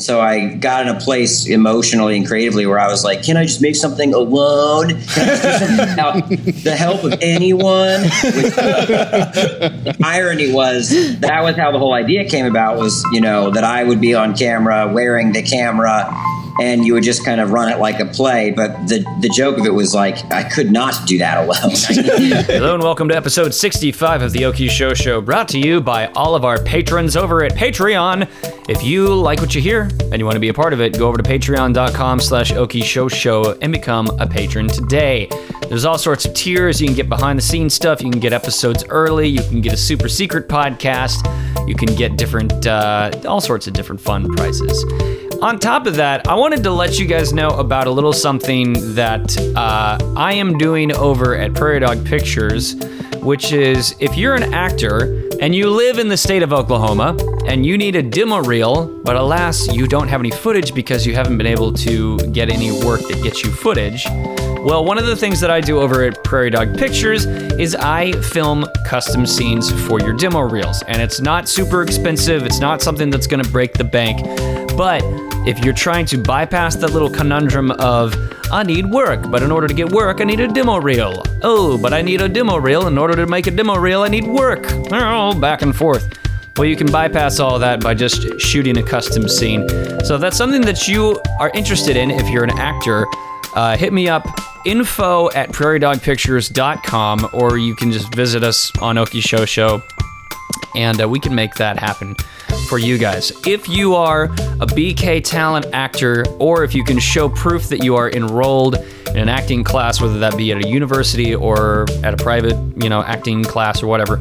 So I got in a place emotionally and creatively where I was like, can I just make something alone? Can I just do the help of anyone? The irony was that was how the whole idea came about was, you know, that I would be on camera wearing the camera and you would just kind of run it like a play. But the, the joke of it was like, I could not do that alone. Hello and welcome to episode 65 of the Oki Show Show, brought to you by all of our patrons over at Patreon. If you like what you hear and you want to be a part of it, go over to patreon.com slash Oki Show Show and become a patron today. There's all sorts of tiers. You can get behind the scenes stuff. You can get episodes early. You can get a super secret podcast. You can get different, uh, all sorts of different fun prizes. On top of that, I wanted to let you guys know about a little something that uh, I am doing over at Prairie Dog Pictures, which is if you're an actor and you live in the state of Oklahoma and you need a demo reel, but alas, you don't have any footage because you haven't been able to get any work that gets you footage. Well, one of the things that I do over at Prairie Dog Pictures is I film custom scenes for your demo reels. And it's not super expensive, it's not something that's gonna break the bank. But if you're trying to bypass that little conundrum of, I need work, but in order to get work, I need a demo reel. Oh, but I need a demo reel. In order to make a demo reel, I need work. Oh, back and forth. Well, you can bypass all that by just shooting a custom scene. So that's something that you are interested in, if you're an actor, uh, hit me up info at prairiedogpictures.com or you can just visit us on Oki Show Show and uh, we can make that happen for you guys. If you are a BK talent actor or if you can show proof that you are enrolled in an acting class whether that be at a university or at a private, you know, acting class or whatever,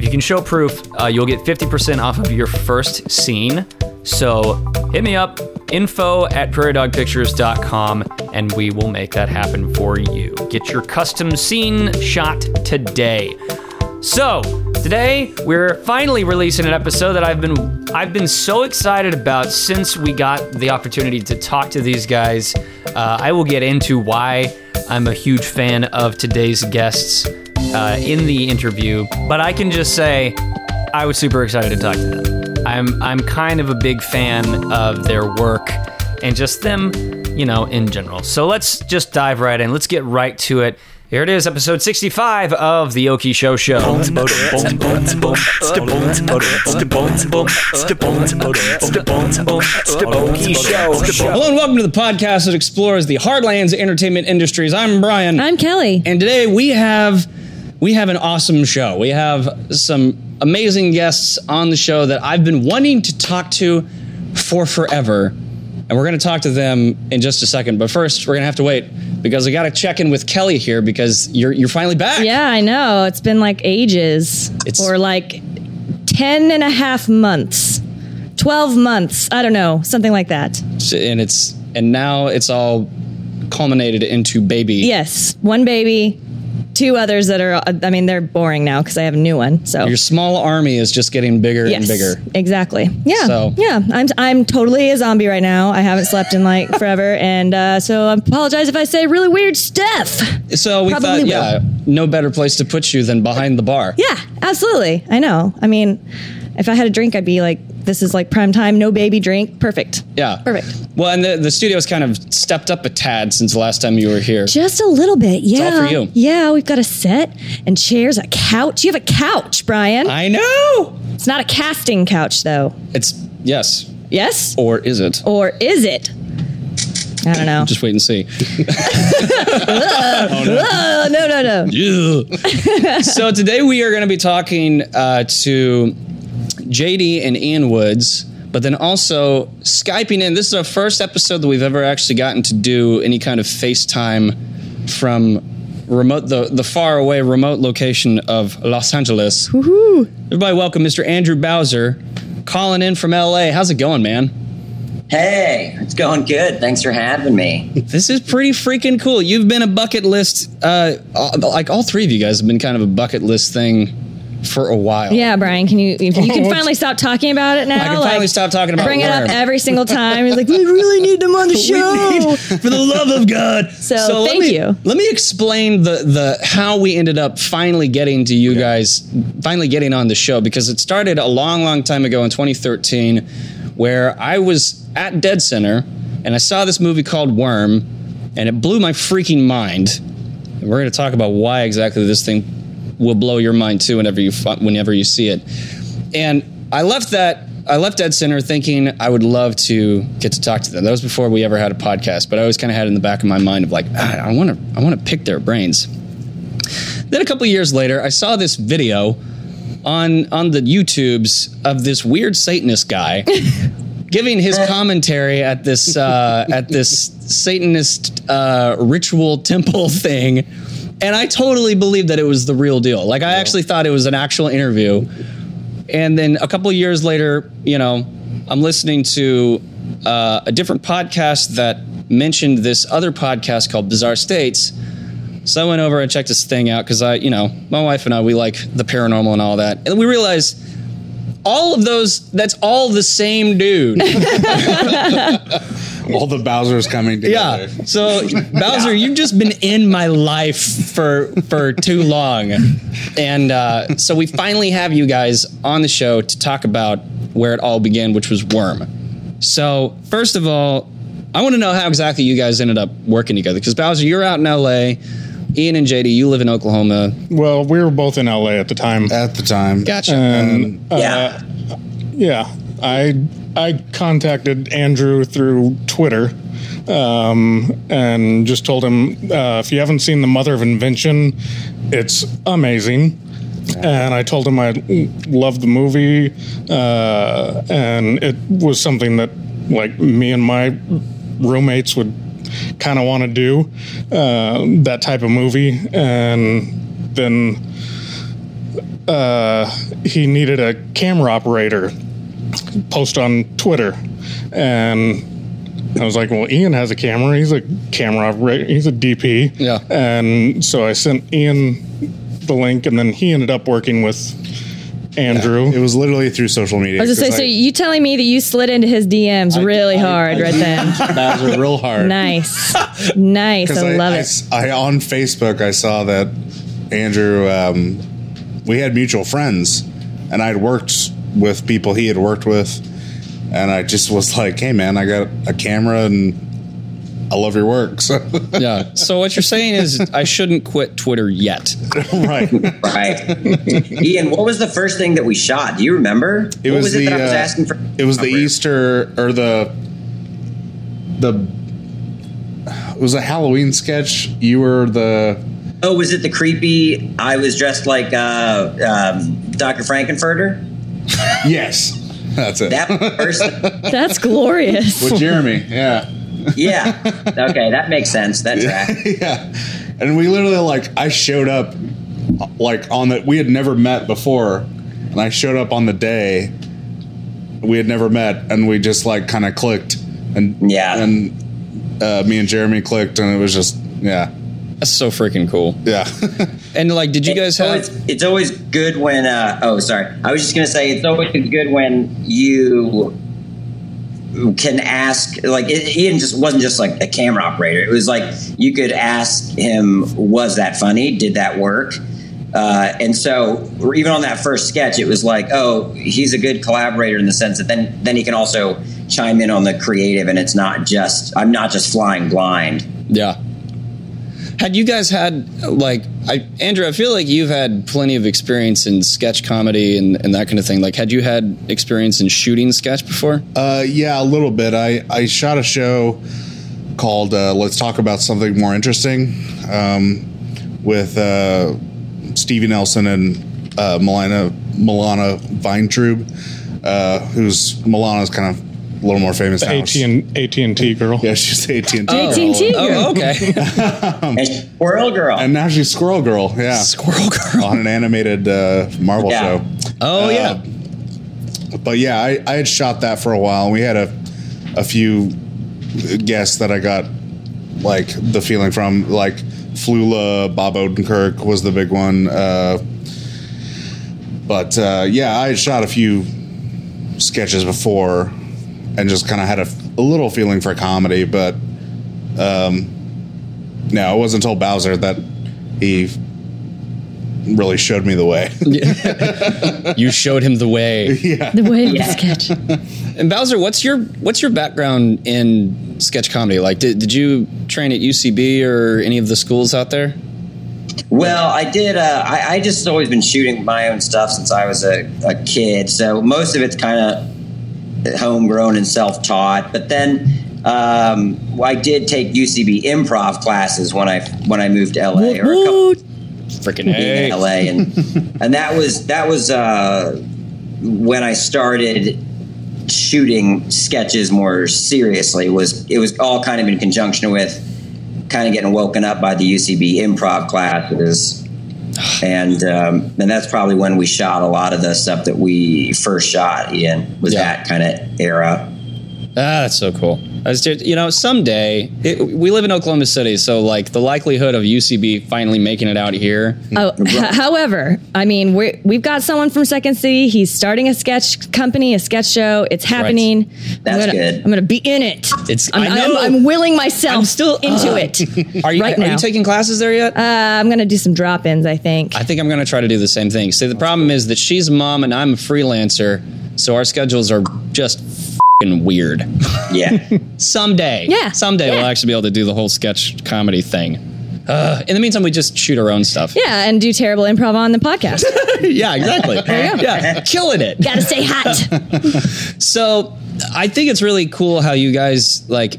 if you can show proof, uh, you'll get 50% off of your first scene. So hit me up, info at prairiedogpictures.com, and we will make that happen for you. Get your custom scene shot today. So today we're finally releasing an episode that I've been I've been so excited about since we got the opportunity to talk to these guys. Uh, I will get into why I'm a huge fan of today's guests uh, in the interview, but I can just say I was super excited to talk to them. I'm I'm kind of a big fan of their work and just them, you know, in general. So let's just dive right in. Let's get right to it. Here it is, episode 65 of the Oki Show Show. Hello and welcome to the podcast that explores the hardlands entertainment industries. I'm Brian. I'm Kelly. and today we have we have an awesome show. We have some amazing guests on the show that I've been wanting to talk to for forever. And we're going to talk to them in just a second. But first, we're going to have to wait because I got to check in with Kelly here because you're you're finally back. Yeah, I know. It's been like ages. It's- or like 10 and a half months. 12 months. I don't know. Something like that. And it's and now it's all culminated into baby. Yes. One baby, two others that are, I mean, they're boring now because I have a new one. So. Your small army is just getting bigger Yes, and bigger. exactly. Yeah, So- yeah. I'm I'm totally a zombie right now. I haven't slept in like forever, and uh, so I apologize if I say really weird stuff. So we Probably thought, will. yeah, no better place to put you than behind the bar. Yeah, absolutely. I know. I mean, if I had a drink, I'd be like, this is like prime time, no baby drink, perfect. Yeah. Perfect. Well, and the, the studio's kind of stepped up a tad since the last time you were here. Just a little bit, yeah. all for you. Yeah, we've got a set and chairs, a couch. You have a couch, Brian. I know. it's not a casting couch, though. It's yes, Yes, or is it? or is it? I don't know. Just wait and see. oh, no, no, no. no! so today we are going to be talking uh, to JD and Ian Woods, but then also Skyping in. This is our first episode that we've ever actually gotten to do any kind of FaceTime from remote the the far away remote location of Los Angeles. Everybody, welcome Mr. Andrew Bowser, calling in from LA. How's it going, man? hey, it's going good. Thanks for having me. This is pretty freaking cool. You've been a bucket list, uh, like all three of you guys have been kind of a bucket list thing for a while. Yeah, Brian, can you if you can finally stop talking about it now? I can Like, finally stop talking about Bring it up every single time. He's like, we really need them on the show. for the love of God. So, let thank me, you. Let me explain the the how we ended up finally getting to you guys, finally getting on the show because it started a long, long time ago in 2013 where I was at Dead Center and I saw this movie called Worm, and it blew my freaking mind. And we're going to talk about why exactly this thing will blow your mind too whenever you whenever you see it. And I left that I left Dead Center thinking I would love to get to talk to them. That was before we ever had a podcast, but I always kind of had it in the back of my mind of like ah, I want to I want to pick their brains. Then a couple years later, I saw this video on on the YouTubes of this weird Satanist guy giving his commentary at this uh, at this Satanist uh, ritual temple thing, and I totally believed that it was the real deal. Like I actually thought it was an actual interview. And then a couple of years later, you know, I'm listening to uh, a different podcast that mentioned this other podcast called Bizarre States. So I went over and checked this thing out because I, you know, my wife and I, we like the paranormal and all that. And we realized all of those, that's all the same dude. All the Bowser's coming together. Yeah. So Bowser, you've just been in my life for for too long, and uh, so we finally have you guys on the show to talk about where it all began, which was Worm. So first of all, I want to know how exactly you guys ended up working together because Bowser, you're out in L.A. Ian and JD, you live in Oklahoma. Well, we were both in LA at the time. At the time. Gotcha. And uh, Yeah. yeah, I I contacted Andrew through Twitter um, and just told him uh, if you haven't seen The Mother of Invention, it's amazing. And I told him I loved the movie, uh, and it was something that like me and my roommates would kind of want to do uh, that type of movie. And then uh, he needed a camera operator post on Twitter, and I was like, "Well, Ian has a camera. He's a camera operator. He's a DP." Yeah. And so I sent Ian the link, and then he ended up working with Andrew. It was literally through social media. I was just say, 'cause so you telling me that you slid into his DMs really hard right then? That was real hard. Nice, nice. I love I, it. s- I- on Facebook I saw that Andrew um, we had mutual friends and I'd worked with people he had worked with and I just was like, "Hey man, I got a camera and I love your work." So Yeah. So what you're saying is I shouldn't quit Twitter yet. right. Right. Ian, what was the first thing that we shot? Do you remember? It what was, was, the it that I was uh, asking for? It was the Operator. Easter or the the it was a Halloween sketch. You were the Oh, was it the creepy? I was dressed like uh, um, Dr. Frank-N-Furter. yes. That's it. That first, That's glorious. With Jeremy, yeah. yeah. Okay, that makes sense. That track. yeah. And we literally like I showed up like on the we had never met before and I showed up on the day we had never met and we just like kind of clicked and Yeah. and uh, me and Jeremy clicked and it was just yeah That's so freaking cool. yeah And like, did you guys So have? it's, it's always good when. Uh, oh, sorry. I was just gonna say it's always good when you can ask. Like it, Ian just wasn't just like a camera operator. It was like you could ask him, "Was that funny? Did that work?" Uh, and so, even on that first sketch, it was like, "Oh, he's a good collaborator in the sense that then then he can also chime in on the creative, and it's not just I'm not just flying blind." Yeah. Had you guys had like I Andrew, I feel like you've had plenty of experience in sketch comedy and, and that kind of thing. Like had you had experience in shooting sketch before? uh, yeah a little bit I I shot a show called uh, Let's Talk About Something More Interesting um, with uh, Stevie Nelson and uh, Milana Milana Vayntrub uh, who's Milana's kind of a little more famous now. AT and AT and T girl. Yeah, she's AT and T. AT&T girl. Oh, okay. And Squirrel Girl. And now she's Squirrel Girl. Yeah, Squirrel girl. on an animated uh, Marvel Yeah. show. Oh Uh, yeah. But yeah, I, I had shot that for a while. and We had a a few guests that I got like the feeling from, like Flula, Bob Odenkirk was the big one. Uh, but uh, yeah, I had shot a few sketches before and just kind of had a, a little feeling for comedy, but um, no, it wasn't until Bowser that he really showed me the way. You showed him the way. yeah. The way of the sketch. And Bowser, what's your what's your background in sketch comedy? Like, did, did you train at UCB or any of the schools out there? Well, I did. Uh, I, I just always been shooting my own stuff since I was a, a kid. So most of it's kind of homegrown and self taught. But then um, I did take UCB improv classes when I when I moved to LA or a couple Freaking in LA, and and that was that was uh, when I started shooting sketches more seriously. Was it was all kind of in conjunction with kind of getting woken up by the UCB improv classes. And um, and that's probably when we shot a lot of the stuff that we first shot. Ian was Yeah. that kind of era. Ah, that's so cool. I was just, you know, someday it, we live in Oklahoma City, so like the likelihood of UCB finally making it out here. Oh, however, I mean, we we've got someone from Second City. He's starting a sketch company, a sketch show. It's happening. That's I'm gonna, good. I'm going to be in it. It's- I'm, I know. I'm, I'm willing myself I'm still- into uh, it. Are you right are now. you taking classes there yet? Uh, I'm going to do some drop-ins. I think. I think I'm going to try to do the same thing. See, the problem is that she's a mom and I'm a freelancer, so our schedules are just fing weird. Yeah. someday, Yeah, someday yeah. we'll actually be able to do the whole sketch comedy thing. Uh, in the meantime, we just shoot our own stuff. yeah, and do terrible improv on the podcast. yeah, exactly. There you go. Yeah, killing it. got to stay hot. So I think it's really cool how you guys like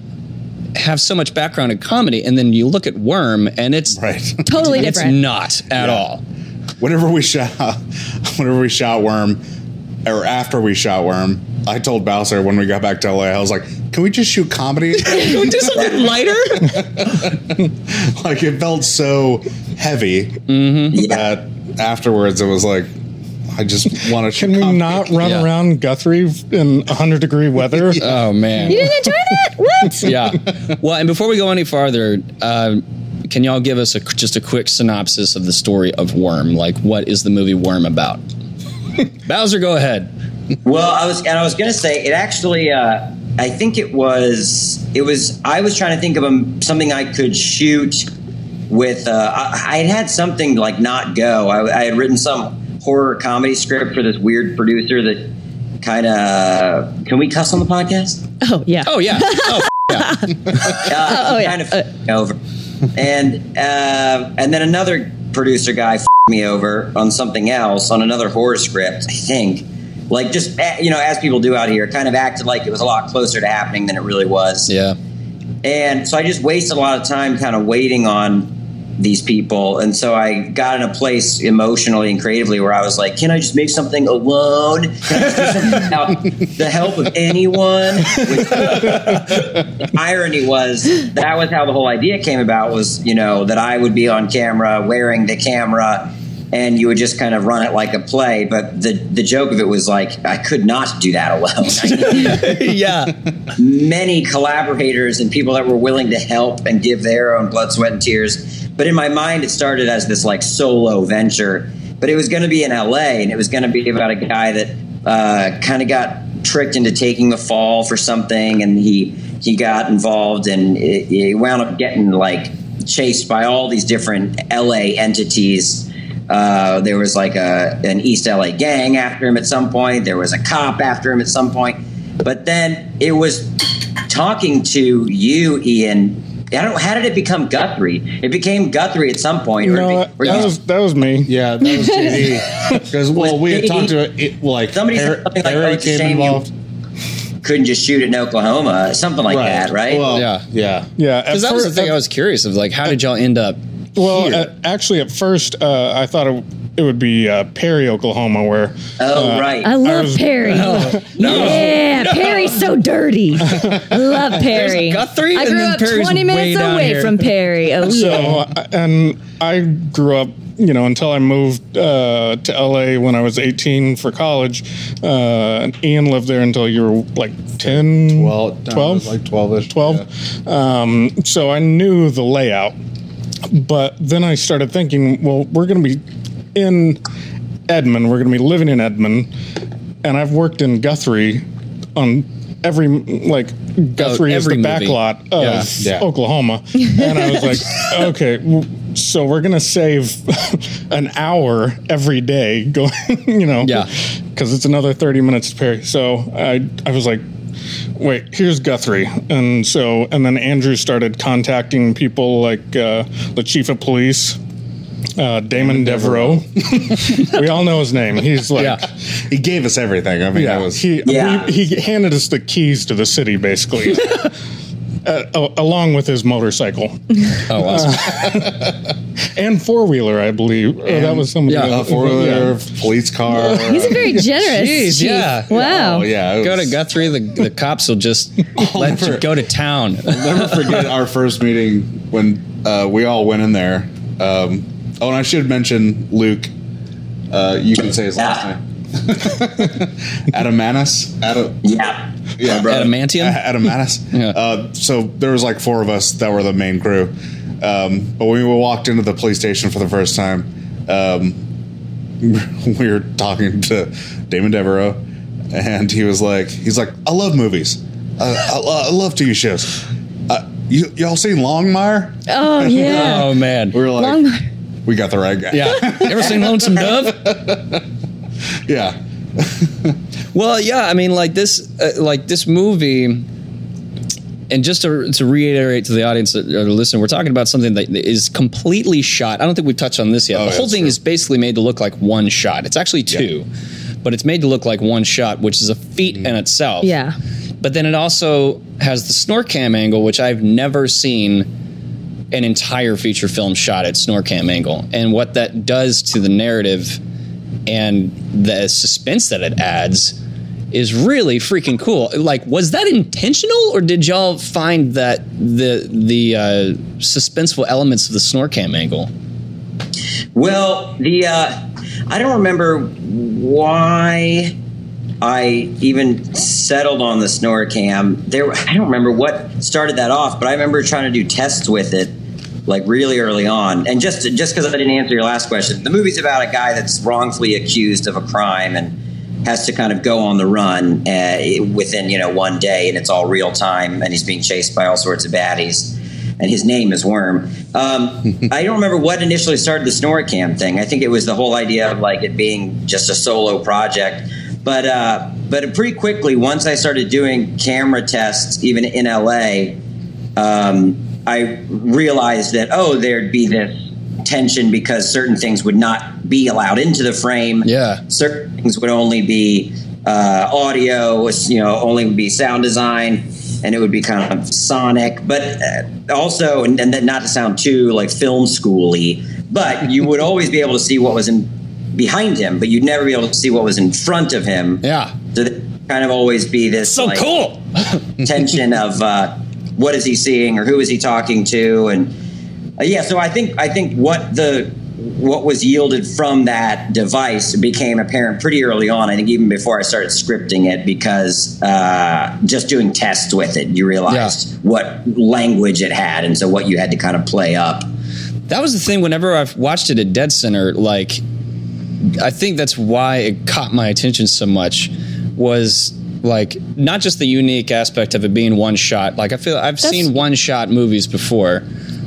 have so much background in comedy, and then you look at Worm, and it's Right. totally it's different. not at Yeah. all. whenever we shot, whenever we shot Worm, or after we shot Worm, I told Bowser when we got back to LA, I was like, "Can we just shoot comedy?" Can we do something lighter? like it felt so heavy that afterwards it was like, I just want to. Can we not run Yeah. around Guthrie in 100 degree weather? oh man. you didn't enjoy that? What? yeah. Well, and before we go any farther, uh, can y'all give us a, just a quick synopsis of the story of Worm? Like, what is the movie Worm about? Bowser, go ahead. Well, I was and I was gonna say it actually. Uh, I think it was. It was. I was trying to think of a, something I could shoot with. Uh, I, I had had something like not go. I, I had written some horror comedy script for this weird producer that kind of. Can we cuss on the podcast? Oh yeah. Oh yeah. Oh yeah. Uh, oh, yeah. kind of f- me over. And uh, and then another producer guy me over on something else on another horror script. I think, like just eh, you know, as people do out here, kind of acted like it was a lot closer to happening than it really was. Yeah. And so I just wasted a lot of time kind of waiting on these people. And so I got in a place emotionally and creatively where I was like, can I just make something alone? Can I just do something without the help of anyone? Which, irony was that was how the whole idea came about was, you know, that I would be on camera wearing the camera and you would just kind of run it like a play. But the, the joke of it was like, I could not do that alone. Yeah. many collaborators and people that were willing to help and give their own blood, sweat, and tears. But in my mind, it started as this like solo venture. But it was going to be in LA, and it was going to be about a guy that uh, kind of got tricked into taking the fall for something, and he he got involved, and he wound up getting like chased by all these different LA entities. Uh, there was like a an East LA gang after him at some point. There was a cop after him at some point. But then it was talking to you, Ian. I don't. How did it become Guthrie? It became Guthrie at some point. or No, it be- or that you- was that was me. Yeah, that was JD. Because well, we had talked to it like Somebody said Harry, something like, Harry "Oh, came shame involved. couldn't just shoot it in Oklahoma, something like that, right? Well, Yeah. yeah, Yeah, Because that was the thing at- I was curious of. Like, how did y'all end up? Well, here? uh, actually, at first, uh, I thought it, it would be uh, Perry, Oklahoma, where oh, uh, right. I love was- Perry. Yeah, Perry's so dirty. I love Perry. a Guthrie, I grew up Perry's 20 minutes away here. from Perry. Oh, So, yeah. uh, and I grew up, you know, until I moved uh, to LA when I was 18 for college. Uh, and Ian lived there until you were like 10, Well, no, it 12? was like twelve-ish. 12. Um, so I knew the layout. But then I started thinking, well, we're going to be in Edmond. We're going to be living in Edmond. And I've worked in Guthrie on every, like, Guthrie oh, is every the movie. back lot of Yeah. Yeah. Oklahoma. And I was like, okay, so we're gonna save an hour every day going, you know, Yeah. because it's another thirty minutes to Perry. So I I was like, wait, here's Guthrie, and so and then Andrew started contacting people like uh, the chief of police. Uh, Damon Devereaux. we all know his name. He's like, Yeah. He gave us everything. I mean, yeah, that was he, Yeah. he he handed us the keys to the city basically, uh, along with his motorcycle Oh, awesome. and four wheeler, I believe. Or that was some. Yeah, a four wheeler, Yeah. police car. He's a very generous. Jeez, chief. yeah. Wow. Oh yeah, it go to was- Guthrie, the, the cops will just let you go to town. I'll never forget our first meeting when uh, we all went in there. Um, oh, and I should mention Luke. Uh, you can say his last name. Adamanus. Adam, Yeah. yeah, Adamantium? A- Adamanus. Yeah. Uh, so there was like four of us that were the main crew. Um, but when we walked into the police station for the first time, um, we were talking to Damon Devereaux, and he was like, "He's like, I love movies. I, I, I love TV shows. Uh, you, y'all seen Longmire? Oh yeah. Oh, man. We were like, Long- we got the right guy. Yeah. Ever seen Lonesome Dove? Yeah. Well, yeah, I mean, like this, uh, like this movie, and just to, to reiterate to the audience that are listening, we're talking about something that is completely shot. I don't think we've touched on this yet. Oh, the yeah, whole thing true. is basically made to look like one shot. It's actually two, but it's made to look like one shot, which is a feat Mm-hmm. in itself. Yeah. But then it also has the SnorriCam angle, which I've never seen an entire feature film shot at SnorriCam angle. And what that does to the narrative and the suspense that it adds is really freaking cool. Like, was that intentional, or did y'all find that the the uh, suspenseful elements of the SnorriCam angle? Well, the uh, I don't remember why I even settled on the SnorriCam. There, I don't remember what started that off, but I remember trying to do tests with it, like really early on. And just just because I didn't answer your last question, the movie's about a guy that's wrongfully accused of a crime and has to kind of go on the run uh, within you know one day, and it's all real time, and he's being chased by all sorts of baddies and his name is Worm. Um, I don't remember what initially started the SnorriCam thing. I think it was the whole idea of like it being just a solo project. But uh, but pretty quickly, once I started doing camera tests, even in LA, um, I realized that oh, there'd be this tension because certain things would not be allowed into the frame. Yeah. certain things would only be uh, audio. You know, only would be sound design and it would be kind of sonic, but uh, also, and, and then not to sound too like film schooly, but you would always be able to see what was in behind him, but you'd never be able to see what was in front of him. Yeah. So there kind of always be this So like, cool. tension of uh, what is he seeing or who is he talking to, and uh, yeah. So I think I think what the what was yielded from that device became apparent pretty early on. I think even before I started scripting it, because uh, just doing tests with it, you realized what language it had, and so what you had to kind of play up. That was the thing. Whenever I've watched it at Dead Center, like I think that's why it caught my attention so much. Was like not just the unique aspect of it being one shot. Like I feel I've That's- seen one shot movies before,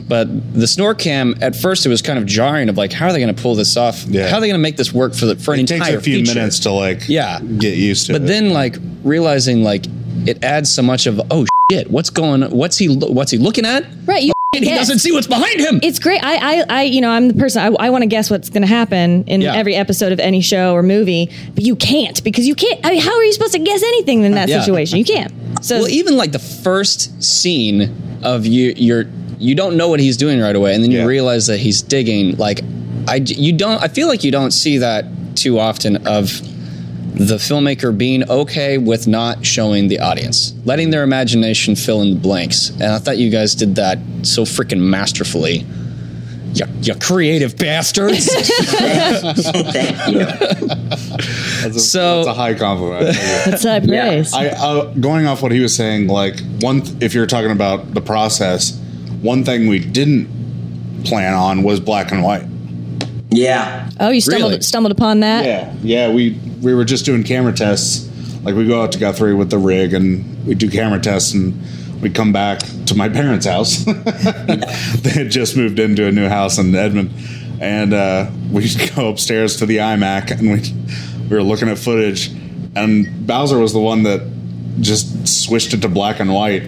but the SnorriCam at first it was kind of jarring. Of like, how are they going to pull this off? Yeah. How are they going to make this work for the for an It takes entire a few feature? minutes to like Yeah. get used to But it. then like realizing like it adds so much of oh shit, what's going? What's he? What's he looking at? Right. You He guess. doesn't see what's behind him. It's great. I, I, I, you know, I'm the person. I, I want to guess what's going to happen in Yeah. every episode of any show or movie, but you can't because you can't. I mean, how are you supposed to guess anything in that Yeah. situation? You can't. So Well, even like the first scene of you, you're you don't know what he's doing right away, and then you Yeah. realize that he's digging. Like, I you don't. I feel like you don't see that too often of the filmmaker being okay with not showing the audience, letting their imagination fill in the blanks. And I thought you guys did that so freaking masterfully. You, you creative bastards. Thank you. That's a, so- that's a high compliment. I tell you. that's high praise. I uh, going off what he was saying, like one, th- if you're talking about the process, one thing we didn't plan on was black and white. Yeah. oh, you stumbled Really? stumbled upon that. Yeah, yeah. We we were just doing camera tests. Like we go out to Guthrie with the rig and we do camera tests, and we come back to my parents' house. they had just moved into a new house in Edmond, and uh, we go upstairs to the iMac, and we we were looking at footage, and Bowser was the one that just switched it to black and white,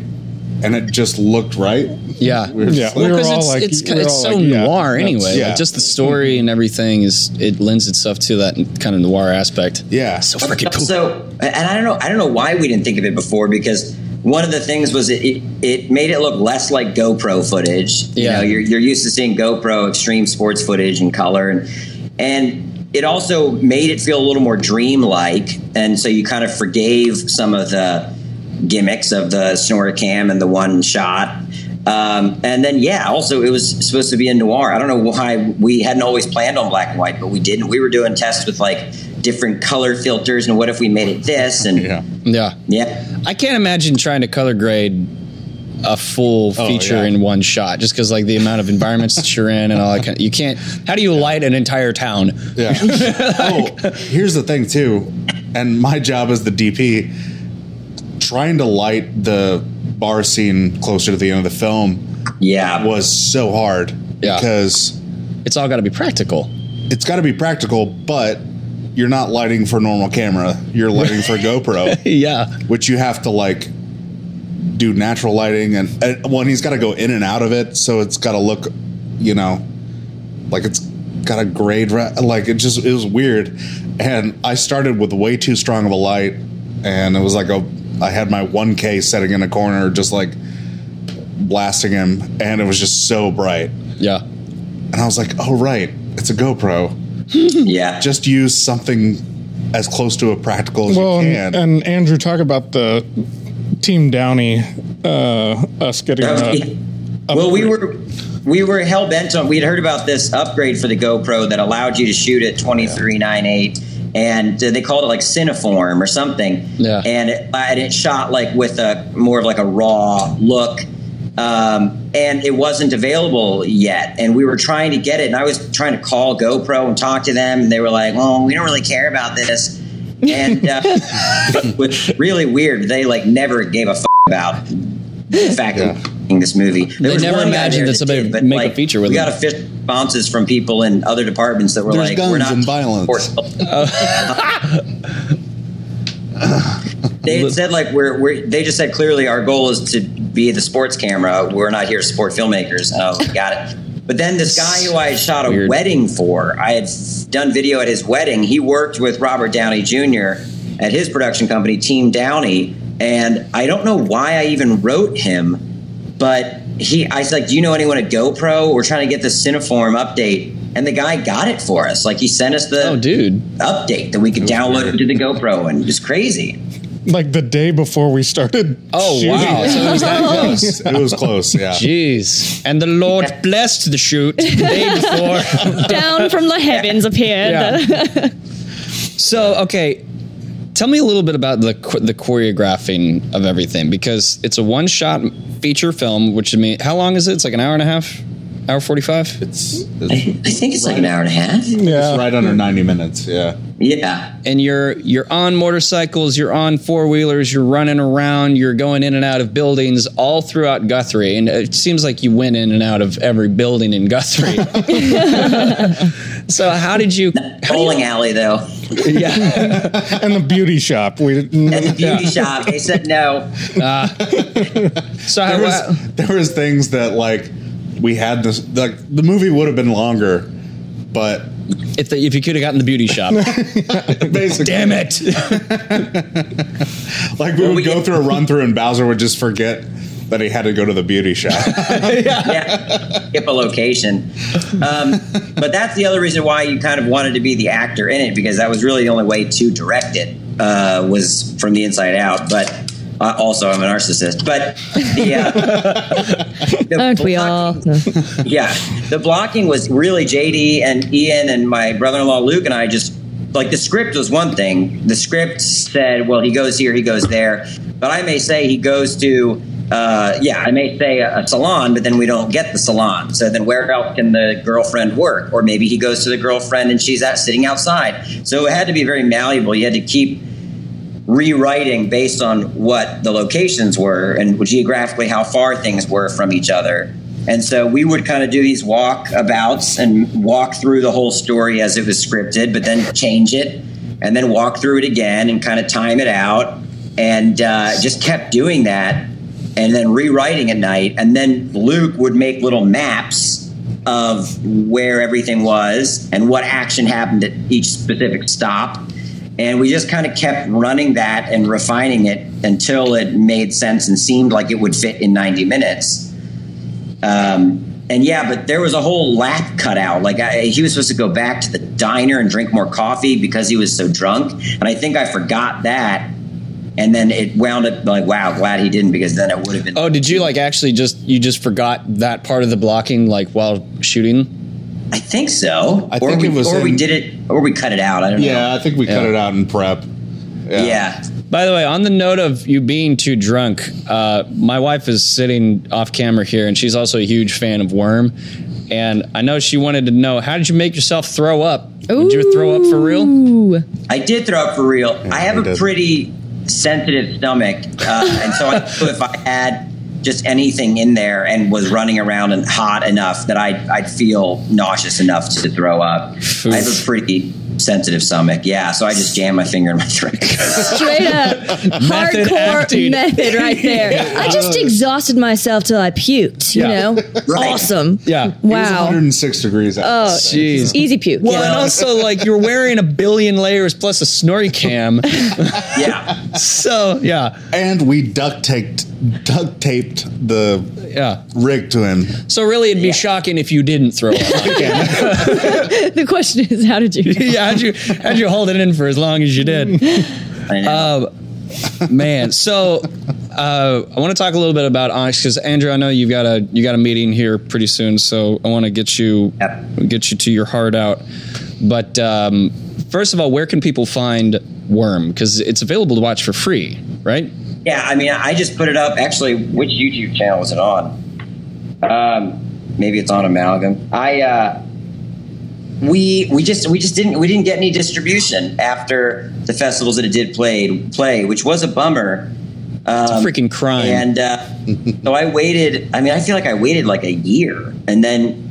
and it just looked right. Yeah. We were Yeah, just we like- were because it's like- it's, we it's so like, yeah, noir that's- anyway. yeah. Like just the story and everything is it lends itself to that kind of noir aspect. yeah. So freaking cool. So, and I don't know, I don't know why we didn't think of it before because one of the things was it, it, it made it look less like GoPro footage. You Yeah. know, you're, you're used to seeing GoPro extreme sports footage in color and, and it also made it feel a little more dreamlike. And so you kind of forgave some of the gimmicks of the SnorriCam and the one shot. Um, and then, yeah, also it was supposed to be a noir. I don't know why we hadn't always planned on black and white, but we didn't. We were doing tests with like different color filters and what if we made it this? And yeah. Yeah. yeah. I can't imagine trying to color grade a full Oh, feature yeah. in one shot just because like the amount of environments that you're in and all that kind of, you can't how do you light an entire town Yeah. oh, here's the thing too, and my job as the DP, trying to light the bar scene closer to the end of the film Yeah. was so hard Yeah. because it's all got to be practical it's got to be practical, but you're not lighting for normal camera. You're lighting for GoPro, yeah which you have to like do natural lighting and, and and he's got to go in and out of it, so it's got to look, you know, like it's got a grade. ra- Like it just it was weird, and I started with way too strong of a light, and it was like a I had my 1K sitting in a corner, just like blasting him, and it was just so bright, yeah and I was like, oh right, it's a GoPro. Yeah. Just use something as close to a practical as Well, you and, can. and Andrew, talk about the Team Downey, uh, us getting. Okay. Uh, well, we were we were hell bent on. We'd heard about this upgrade for the GoPro that allowed you to shoot at twenty three nine eight, and uh, they called it like Cineform or something. Yeah. And it, and it shot like with a more of like a raw look. Um, and it wasn't available yet, and we were trying to get it. And I was trying to call GoPro and talk to them, and they were like, "Well, we don't really care about this." And uh, it was really weird. They like never gave a f- about the fact Yeah. that we're making this movie. There They never imagined that somebody did, would make a feature with We them. got official responses from people in other departments that were There's like, guns "We're not and violence." they said like we're, we're they just said clearly our goal is to be the sports camera. We're not here to support filmmakers. And I was like, got it. But then this guy who I had shot a Weird. wedding for, I had done video at his wedding. He worked with Robert Downey Jr. at his production company, Team Downey, and I don't know why I even wrote him, but he I was like, Do you know anyone at GoPro? We're trying to get the Cineform update. And the guy got it for us. Like he sent us the oh dude update that we could download weird. it to the GoPro, and it was crazy. like the day before we started. oh shooting. wow so it was that close it was close, yeah. jeez and the lord blessed the shoot the day before Down from the heavens appeared. Yeah. So okay, tell me a little bit about the the choreographing of everything because it's a one shot feature film. Which I mean, how long is it? It's like an hour and a half, hour forty five. It's, I, it's I think it's like an hour and a half. Yeah. it's right under 90 minutes, yeah. Yeah. And you're you're on motorcycles, you're on four wheelers, you're running around, you're going in and out of buildings all throughout Guthrie, and it seems like you went in and out of every building in Guthrie. so how did you? Bowling alley though. Yeah, and the beauty shop. We At the beauty shop, they said no. Ah. so how, There was, there was things that, like, we had this, like, the movie would have been longer, but if the, if you could have gotten the beauty shop, basically, damn it! like, we would we go get- through a run through and Bowser would just forget that he had to go to the beauty shop. Yeah. Skip a location. Um, but that's the other reason why you kind of wanted to be the actor in it because that was really the only way to direct it uh, was from the inside out. But uh, also, I'm a narcissist. But the, uh, the Aren't we all? yeah, the blocking was really JD and Ian and my brother-in-law Luke and I just like the script was one thing. The script said, well, he goes here, he goes there, but I may say he goes to. Uh, yeah, I may say a, a salon, but then we don't get the salon. So then, where else can the girlfriend work? Or maybe he goes to the girlfriend and she's out sitting outside. So it had to be very malleable. You had to keep rewriting based on what the locations were and geographically how far things were from each other. And so we would kind of do these walkabouts and walk through the whole story as it was scripted, but then change it and then walk through it again and kind of time it out and uh, just kept doing that and then rewriting at night. And then Luke would make little maps of where everything was and what action happened at each specific stop. And we just kind of kept running that and refining it until it made sense and seemed like it would fit in 90 minutes. Um, and yeah, but there was a whole lap cut out. Like I, he was supposed to go back to the diner and drink more coffee because he was so drunk. And I think I forgot that. And then it wound up like, wow, glad he didn't because then it would have been. Oh, did you like actually just you just forgot that part of the blocking like while shooting? I think so. I or think we, it was or we did it, or we cut it out. I don't know. Yeah, I think we cut it out in prep. Yeah. By the way, on the note of you being too drunk, uh, my wife is sitting off camera here, and she's also a huge fan of Worm. And I know she wanted to know how did you make yourself throw up? Did you throw up for real? I did throw up for real. I have a did. pretty sensitive stomach, uh, and so I if I had just anything in there and was running around and hot enough that I'd, I'd feel nauseous enough to throw up. I have a pretty sensitive stomach, yeah. So I just jammed my finger in my throat. Straight up Method hardcore acting. method right there. I just exhausted myself till I puked, you Yeah. know? Right. Awesome. Yeah. It was Wow. 106 degrees out. Oh, Jeez. Easy puke. Well, you and also like you're wearing a billion layers plus a SnorriCam. yeah. so yeah, And we duct taped duct taped the yeah. rig to him. So really, it'd be shocking if you didn't throw up on camera. the question is, how did you? yeah, how'd you how'd you hold it in for as long as you did? Know. Man, so uh, I want to talk a little bit about Onyx because Andrew, I know you've got a you got a meeting here pretty soon, so I want to get you Yep. get you to your heart out. But um, first of all, where can people find Worm? Because it's available to watch for free, right? Yeah, I mean, I just put it up. Actually, which YouTube channel is it on? Um, maybe it's on Amalgam. I uh, we we just we just didn't we didn't get any distribution after the festivals that it did play play, which was a bummer. It's a Um, freaking crime. And uh, so I waited. I mean, I feel like I waited like a year and then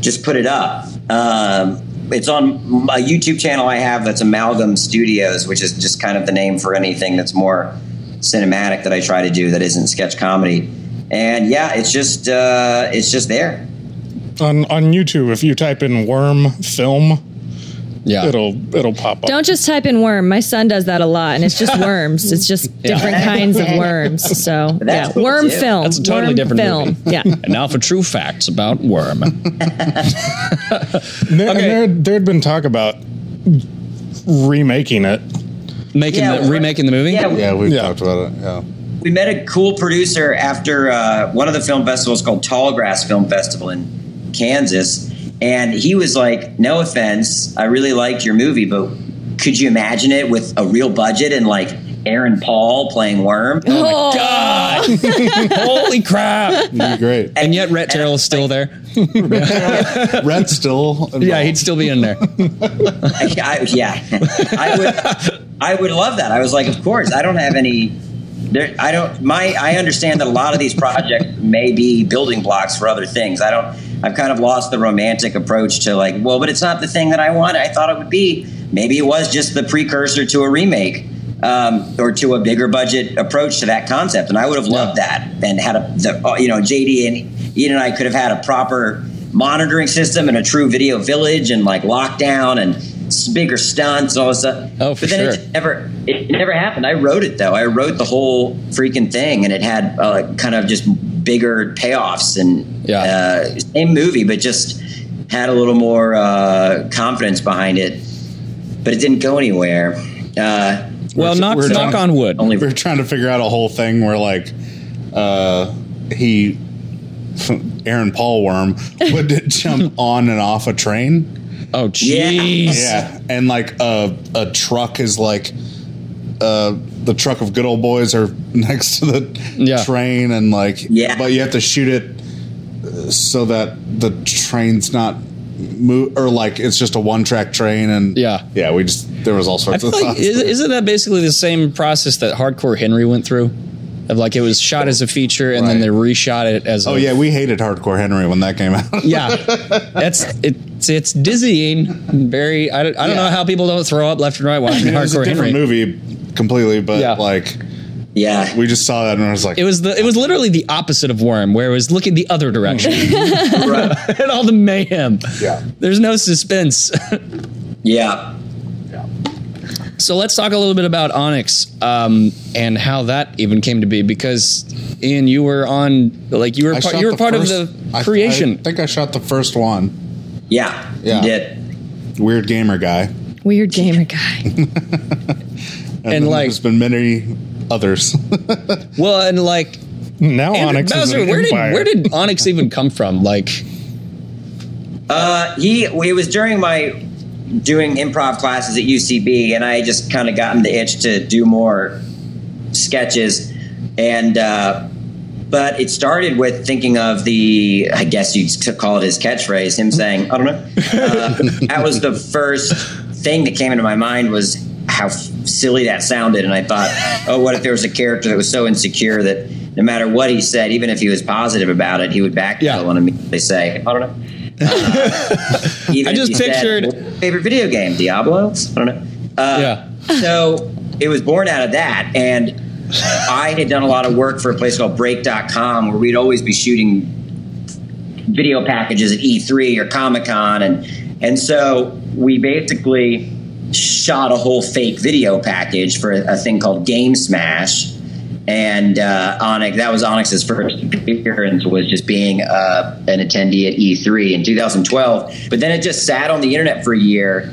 just put it up. Um, it's on a YouTube channel I have that's Amalgam Studios, which is just kind of the name for anything that's more cinematic that I try to do that isn't sketch comedy. And yeah, it's just uh, it's just there. On on YouTube, if you type in worm film, yeah, it'll it'll pop up. Don't just type in worm. My son does that a lot, and it's just worms. It's just different kinds of worms. So yeah, cool, worm too. film. That's a totally worm different film. movie. Yeah. and now for true facts about Worm. And there, and there there'd been talk about remaking it. Making Yeah, the remaking the movie. Yeah, Yeah, we've Yeah. talked about it. Yeah. we met a cool producer after uh, one of the film festivals called Tallgrass Film Festival in Kansas, and he was like, "No offense, I really liked your movie, but could you imagine it with a real budget and like Aaron Paul playing Worm?" Oh my oh. god! Holy crap! It'd be great. And yet Rhett Terrell is still there. Rent's still. Yeah, he'd still be in there. I, yeah, I would. I would love that. I was like, of course. I don't have any. There, I don't. My. I understand that a lot of these projects may be building blocks for other things. I don't. I've kind of lost the romantic approach to like, well, but it's not the thing that I want. I thought it would be. Maybe it was just the precursor to a remake. Um, or to a bigger budget approach to that concept, and I would have loved that, and had a, the, uh, you know, JD and Ian and I could have had a proper monitoring system and a true video village and like lockdown and bigger stunts and all this stuff. Oh, for but then sure. it never it never happened. I wrote it though. I wrote the whole freaking thing, and it had uh, kind of just bigger payoffs and Yeah. uh, same movie, but just had a little more uh, confidence behind it. But it didn't go anywhere. Uh, Well, knock we're knock done. on wood. only we were trying to figure out a whole thing where like uh he Aaron Paul Worm would jump on and off a train. Oh Yeah. jeez. Yeah, and like a a truck is like uh the truck of good old boys are next to the Yeah. train and like Yeah. but you have to shoot it uh, so that the train's not move or like it's just a one track train and Yeah. yeah, we just there was all I sorts feel of like is, isn't that basically the same process that Hardcore Henry went through? Of like it was shot as a feature and then Right. they reshot it as. oh a, yeah, we hated Hardcore Henry when that came out. yeah. That's it's it's dizzying. Very. I don't, I don't know how people don't throw up left and right watching it was a Hardcore different Henry. movie completely, but Yeah. like Yeah. we just saw that and I was like, It was the it was literally the opposite of Worm, where it was looking the other direction right. and all the mayhem. Yeah. There's no suspense. Yeah. yeah. So let's talk a little bit about Onyx um, and how that even came to be. Because Ian, you were on like you were I part, you were part first- of the I- creation. I think I shot the first one. Yeah. Yeah. You did. Weird gamer guy. Weird gamer guy. And then like there's been many others. well, and like Now Andrew Onyx is Bowser, an where did where did Onyx even come from? Like Uh, he. It was during my doing improv classes at UCB, and I just kind of gotten the itch to do more sketches, and uh, but it started with thinking of the. I guess you'd call it his catchphrase. Him saying, "I don't know." Uh, that was the first thing that came into my mind was how silly that sounded, and I thought, "Oh, what if there was a character that was so insecure that." No matter what he said, even if he was positive about it, he would backpedal Yeah. and immediately say, "I don't know." Even I just said, pictured- "What's your favorite video game, Diablo. I don't know. Uh, yeah, So it was born out of that, and I had done a lot of work for a place called Break.com, where we'd always be shooting video packages at E3 or Comic Con, and and so we basically shot a whole fake video package for a, a thing called Game Smash. And uh, Onyx, that was Onyx's first appearance, was just being uh, an attendee at E3 in 2012. But then it just sat on the internet for a year,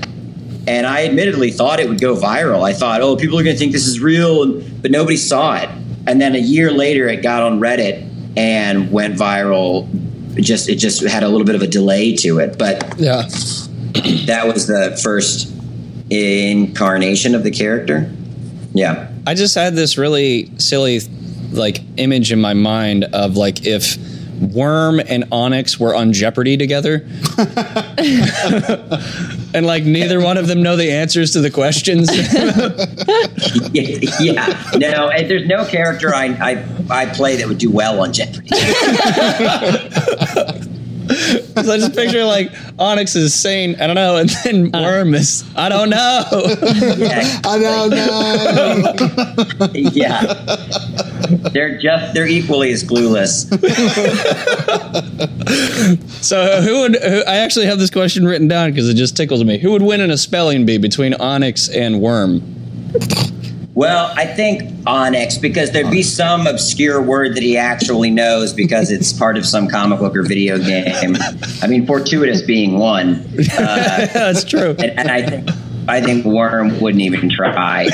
and I admittedly thought it would go viral. I thought, oh, people are going to think this is real, but nobody saw it. And then a year later, it got on Reddit and went viral. It just it just had a little bit of a delay to it, but yeah. that was the first incarnation of the character. Yeah. I just had this really silly like image in my mind of like if Worm and Onyx were on Jeopardy together. and like neither one of them know the answers to the questions. yeah. No, there's no character I, I I play that would do well on Jeopardy. so I just picture like Onyx is sane, I don't know, and then uh. Worm is, I don't know. Yeah. I don't know. yeah. They're just they're equally as clueless. so who would, who, I actually have this question written down because it just tickles me. Who would win in a spelling bee between Onyx and Worm? Well, I think Onyx because there'd be some obscure word that he actually knows because it's part of some comic book or video game. I mean, fortuitous being one, uh, That's true. and, and I think I think Worm wouldn't even try.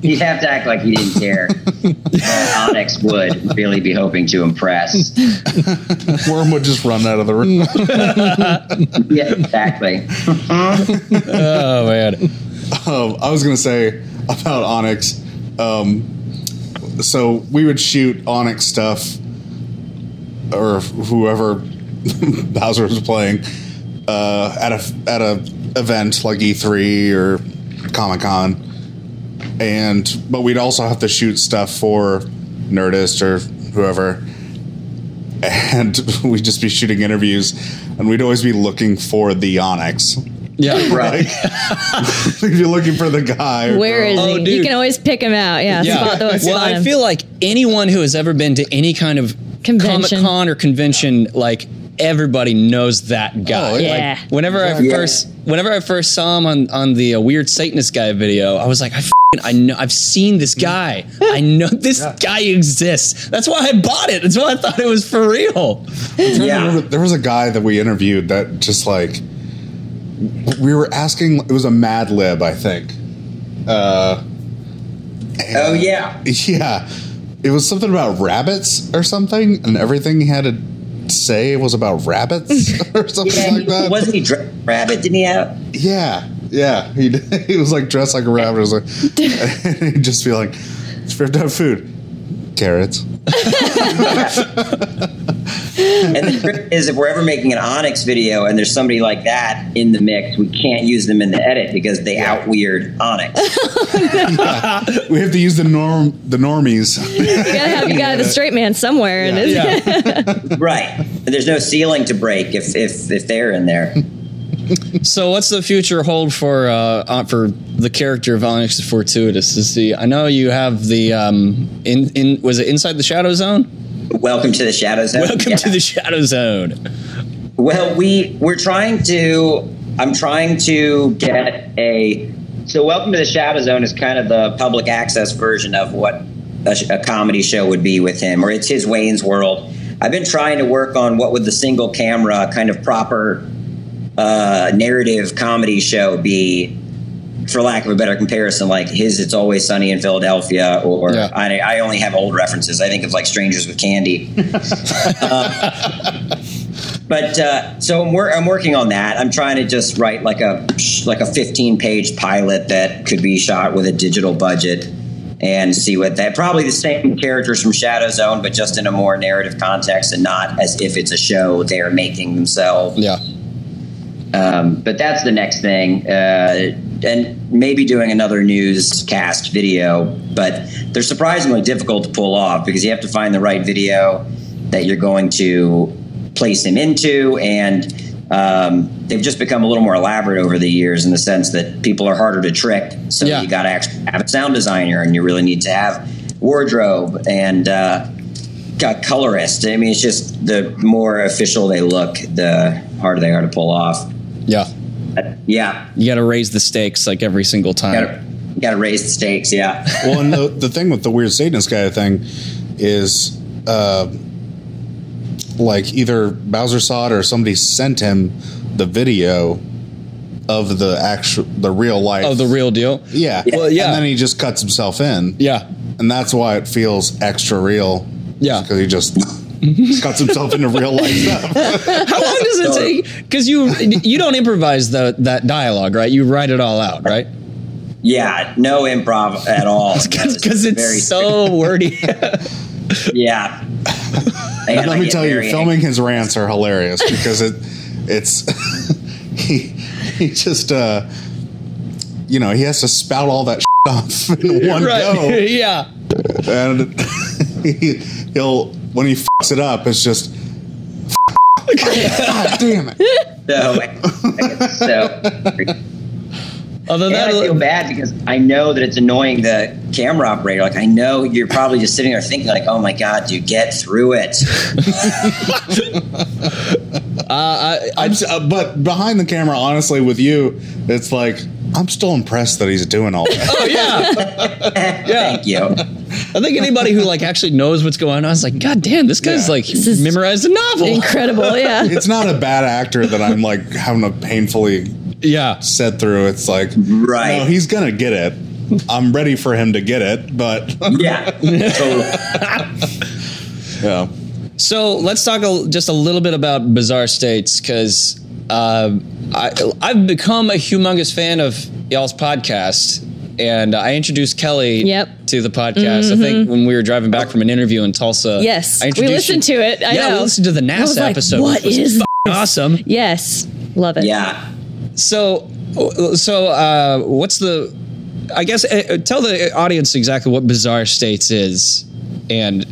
He'd have to act like he didn't care. Uh, Onyx would really be hoping to impress. Worm would just run out of the room. Yeah, exactly. Oh, man. Um, I was going to say about Onyx. Um, so we would shoot Onyx stuff, or whoever Bowser was playing, uh, at a at a event like E3 or Comic Con, and but we'd also have to shoot stuff for Nerdist or whoever, and we'd just be shooting interviews, and we'd always be looking for the Onyx. Yeah. Right. if you're looking for the guy, or Where is Oh, he? You dude. can always pick him out. Yeah, spot the well, spot I him. feel like anyone who has ever been to any kind of Comic Con or convention, like everybody knows that guy. Oh, yeah. Like, whenever I Yeah. first, whenever I first saw him on on the uh, weird Satanist guy video, I was like, I. I know I've seen this guy. I know this guy exists. That's why I bought it. That's why I thought it was for real. Yeah. remember there was a guy that we interviewed that just like we were asking. It was a Mad Lib, I think. Uh, Oh yeah. yeah, it was something about rabbits or something, and everything he had to say was about rabbits or something Yeah, like that. wasn't he dra- rabbit? Didn't he have? yeah, yeah. He he was like dressed like a rabbit. It was like, and he'd just be like, "It's for have food, carrots." And the trick is, if we're ever making an Onyx video and there's somebody like that in the mix, we can't use them in the edit because they out weird Onyx. We have to use the norm, the normies. You gotta have you gotta the straight man somewhere, and it's, right. And there's no ceiling to break if if if they're in there. So, what's the future hold for uh, uh, for the character of Onyx Fortuitous? Is the I know you have the um, in in was it Inside the Shadow Zone? Welcome to the Shadow Zone. Welcome Yeah. to the Shadow Zone. Well, we we're trying to. I'm trying to get a. So, Welcome to the Shadow Zone is kind of the public access version of what a, sh- a comedy show would be with him, or it's his Wayne's World. I've been trying to work on what would the single camera kind of proper uh, narrative comedy show be, for lack of a better comparison, like his "It's Always Sunny in Philadelphia," or Yeah. I, I only have old references. I think of like "Strangers with Candy." but uh, so I'm, wor- I'm working on that. I'm trying to just write like a like a 15 page pilot that could be shot with a digital budget and see what that probably the same characters from Shadow Zone, but just in a more narrative context and not as if it's a show they're making themselves. Yeah. Um, but that's the next thing. Uh, and maybe doing another newscast video, but they're surprisingly difficult to pull off because you have to find the right video that you're going to place him into. And um, they've just become a little more elaborate over the years in the sense that people are harder to trick. So Yeah. you got to actually have a sound designer and you really need to have wardrobe and uh, colorist. I mean, it's just the more official they look, the harder they are to pull off. Yeah. Uh, yeah, You got to raise the stakes like every single time. gotta gotta raise the stakes. Yeah, well, and the, the thing with the weird Satanist guy thing is, uh, like either Bowser saw it or somebody sent him the video of the actual, the real life. of the real deal. yeah. Well, yeah. And then he just cuts himself in. Yeah. And that's why it feels extra real. Yeah. Because he just cuts himself into real life stuff. How long does it take? Because you you don't improvise the that dialogue, right? You write it all out, right? yeah, no improv at all. Because it's very so wordy. yeah. And Let I me tell you, very filming his rants are hilarious because it it's he he just uh you know he has to spout all that off in one go, yeah. and he, he'll when he fucks it up, it's just God damn it. So, I get so Although And I feel bad because I know that it's annoying the camera operator. Like I know you're probably just sitting there thinking, like, "Oh my god, dude, get through it." I'm, s- uh, but behind the camera, honestly, with you, it's like I'm still impressed that he's doing all that. oh yeah. yeah. Thank you. I think anybody who like actually knows what's going on is like, God damn, this guy's Yeah. like is memorized a novel. incredible. Yeah. it's not a bad actor that I'm like having to painfully Yeah. set through. It's like, Right. no, he's gonna get it. I'm ready for him to get it, but Yeah. Yeah, So let's talk a, just a little bit about Bizarre States because uh, I, I've become a humongous fan of y'all's podcast. And I introduced Kelly Yep. Mm-hmm. to the podcast. I think when we were driving back from an interview in Tulsa. Yes, I we listened you- to it. I yeah, know. we listened to the I was NASA like, episode. what which was is awesome? Yes, love it. Yeah. So, so uh, what's the? I guess uh, tell the audience exactly what Bizarre States is, and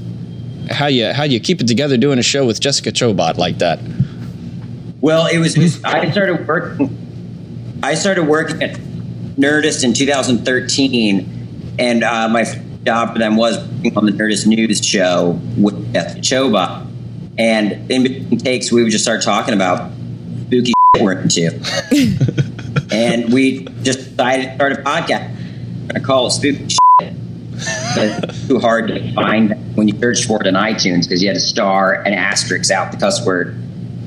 how you how you keep it together doing a show with Jessica Chobot like that. Well, it was. I started working. I started working at Nerdist in 2013, and uh, my job for them was working on the Nerdist News show with Jessica Chobot. And in between takes, we would just start talking about spooky shit we're into. and we just decided to start a podcast. We're call it Spooky Shit. It's too hard to find when you search for it on iTunes because you had to star and asterisk out the cuss word.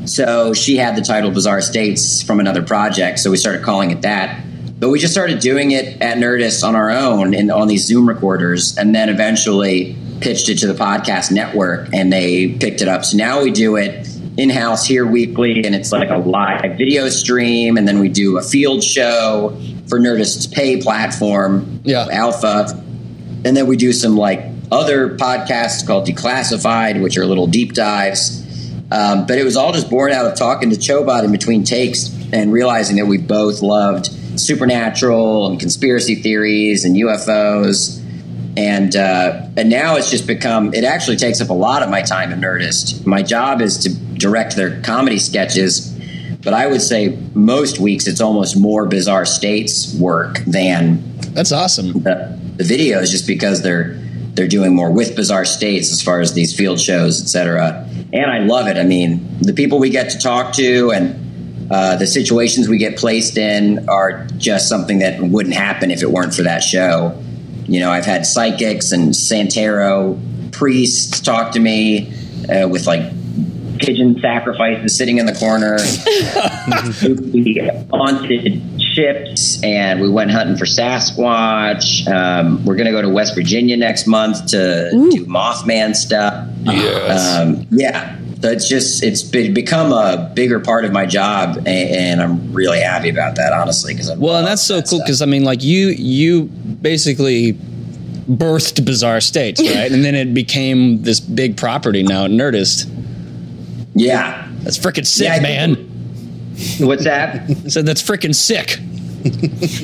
So she had the title Bizarre States from another project, so we started calling it that. But we just started doing it at Nerdist on our own in, on these Zoom recorders, and then eventually pitched it to the podcast network, and they picked it up. So now we do it in house here weekly, and it's like a live video stream, and then we do a field show for Nerdist's pay platform, Yeah. Alpha, and then we do some like other podcasts called Declassified, which are little deep dives. Um, but it was all just born out of talking to Chobot in between takes and realizing that we both loved supernatural and conspiracy theories and UFOs. And uh, and now it's just become. It actually takes up a lot of my time at Nerdist. My job is to direct their comedy sketches, but I would say most weeks it's almost more bizarre states work than That's awesome. the, the videos just because they're they're doing more with bizarre states as far as these field shows, et cetera. And I love it. I mean, the people we get to talk to and uh, the situations we get placed in are just something that wouldn't happen if it weren't for that show. You know, I've had psychics and Santero priests talk to me uh, with like pigeon sacrifices sitting in the corner. haunted ships and we went hunting for Sasquatch. Um, we're going to go to West Virginia next month to do Mothman stuff. Yes. Um, yeah. So it's just it's become a bigger part of my job, and, and I'm really happy about that, honestly. Because Well, and that's so cool because I mean, like you, you basically birthed Bizarre States, right? and then it became this big property now at Nerdist. yeah. That's freaking sick, Yeah, man. What's that? I said that's freaking sick.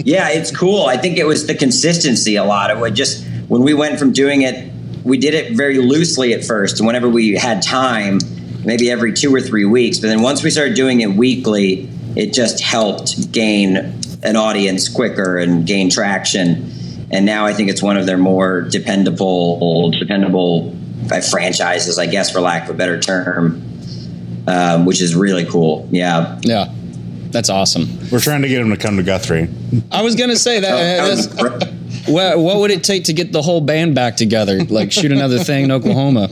Yeah, it's cool. I think it was the consistency a lot. It would just when we went from doing it, we did it very loosely at first, whenever we had time, maybe every two or three weeks. But then once we started doing it weekly, it just helped gain an audience quicker and gain traction. And now I think it's one of their more dependable, dependable uh, franchises, I guess, for lack of a better term, um, which is really cool. Yeah. Yeah, that's awesome. We're trying to get him to come to Guthrie. I was gonna say that. that's- what, what would it take to get the whole band back together? Like shoot another thing in Oklahoma?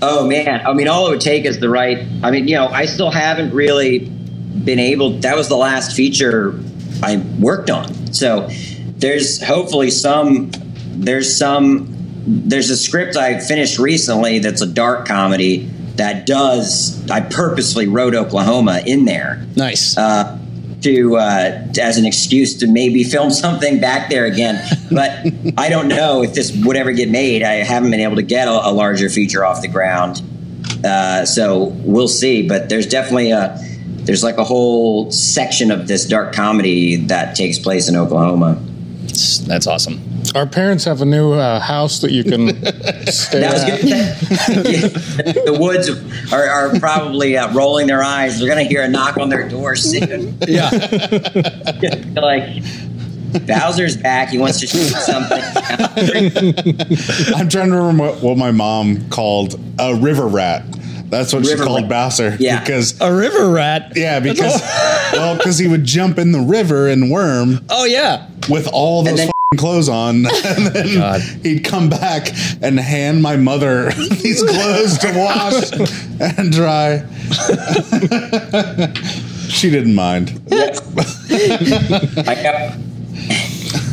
Oh man, I mean, all it would take is the right. I mean, you know, I still haven't really been able. That was the last feature I worked on. So there's hopefully some. There's some. There's a script I finished recently that's a dark comedy that does. I purposely wrote Oklahoma in there Nice. uh, to uh, as an excuse to maybe film something back there again. But I don't know if this would ever get made. I haven't been able to get a, a larger feature off the ground, uh, so we'll see. But there's definitely a there's like a whole section of this dark comedy that takes place in Oklahoma. That's, that's awesome. Our parents have a new uh, house that you can stay That was at. the woods are, are probably uh, rolling their eyes. They're going to hear a knock on their door soon. Yeah. like Bowser's back. He wants to shoot something. I'm trying to remember what, what my mom called a river rat. That's what River she called rat. Bowser. Yeah. Because A river rat. yeah, because well, because he would jump in the river and worm Oh yeah. with all those then- f***ing clothes on, and then oh, God. he'd come back and hand my mother these clothes to wash and dry. she didn't mind. I got.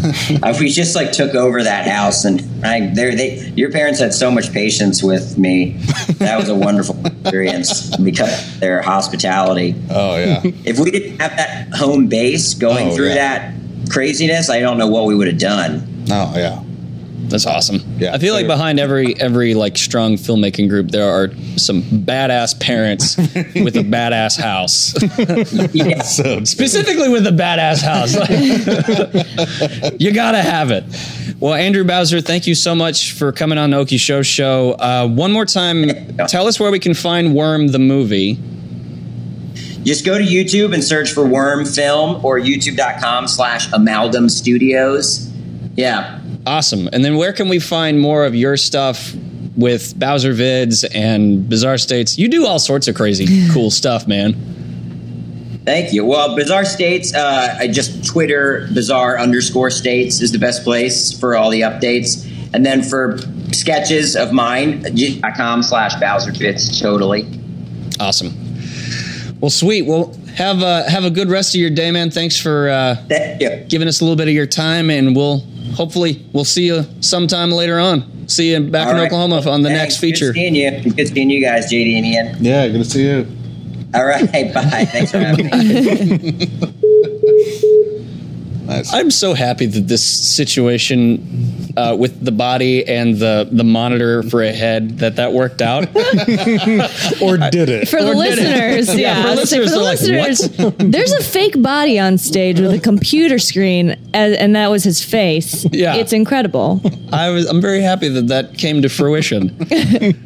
I, we just like took over that house, and I, there they. Your parents had so much patience with me. That was a wonderful experience because of their hospitality. Oh yeah. If we didn't have that home base going Oh, through yeah. that craziness, I don't know what we would have done. Oh yeah. That's awesome. Yeah. I feel like behind every every like strong filmmaking group there are some badass parents with a badass house. Yeah. So Specifically with a badass house. like, you gotta have it. Well, Andrew Bowser, thank you so much for coming on the Okie Show Show. Uh, one more time, tell us where we can find Worm the movie. Just go to YouTube and search for Worm Film or youtube.com slash Amalgam Studios. Yeah. Awesome. And then where can we find more of your stuff with Bowser Vids and Bizarre States? You do all sorts of crazy cool stuff, man. Thank you. Well, Bizarre States, uh, I just Twitter bizarre underscore states is the best place for all the updates. And then for sketches of mine, com slash Bowser Vids, totally. Awesome. Well, sweet. Well, have a have a good rest of your day, man. Thanks for uh, Thank giving us a little bit of your time, and we'll hopefully we'll see you sometime later on. See you back All in right. Oklahoma on the Thanks. next feature. Good seeing you. Good seeing you guys, JD and Ian. yeah, good to see you. All right. Bye. Thanks for having me. Nice. I'm so happy that this situation uh, with the body and the the monitor for a head that that worked out. Or did it? For the Or it? listeners, yeah, for I was gonna say, listeners, for the they're like, listeners, there's a fake body on stage with a computer screen, and, and that was his face. Yeah. it's incredible. I was I'm very happy that that came to fruition.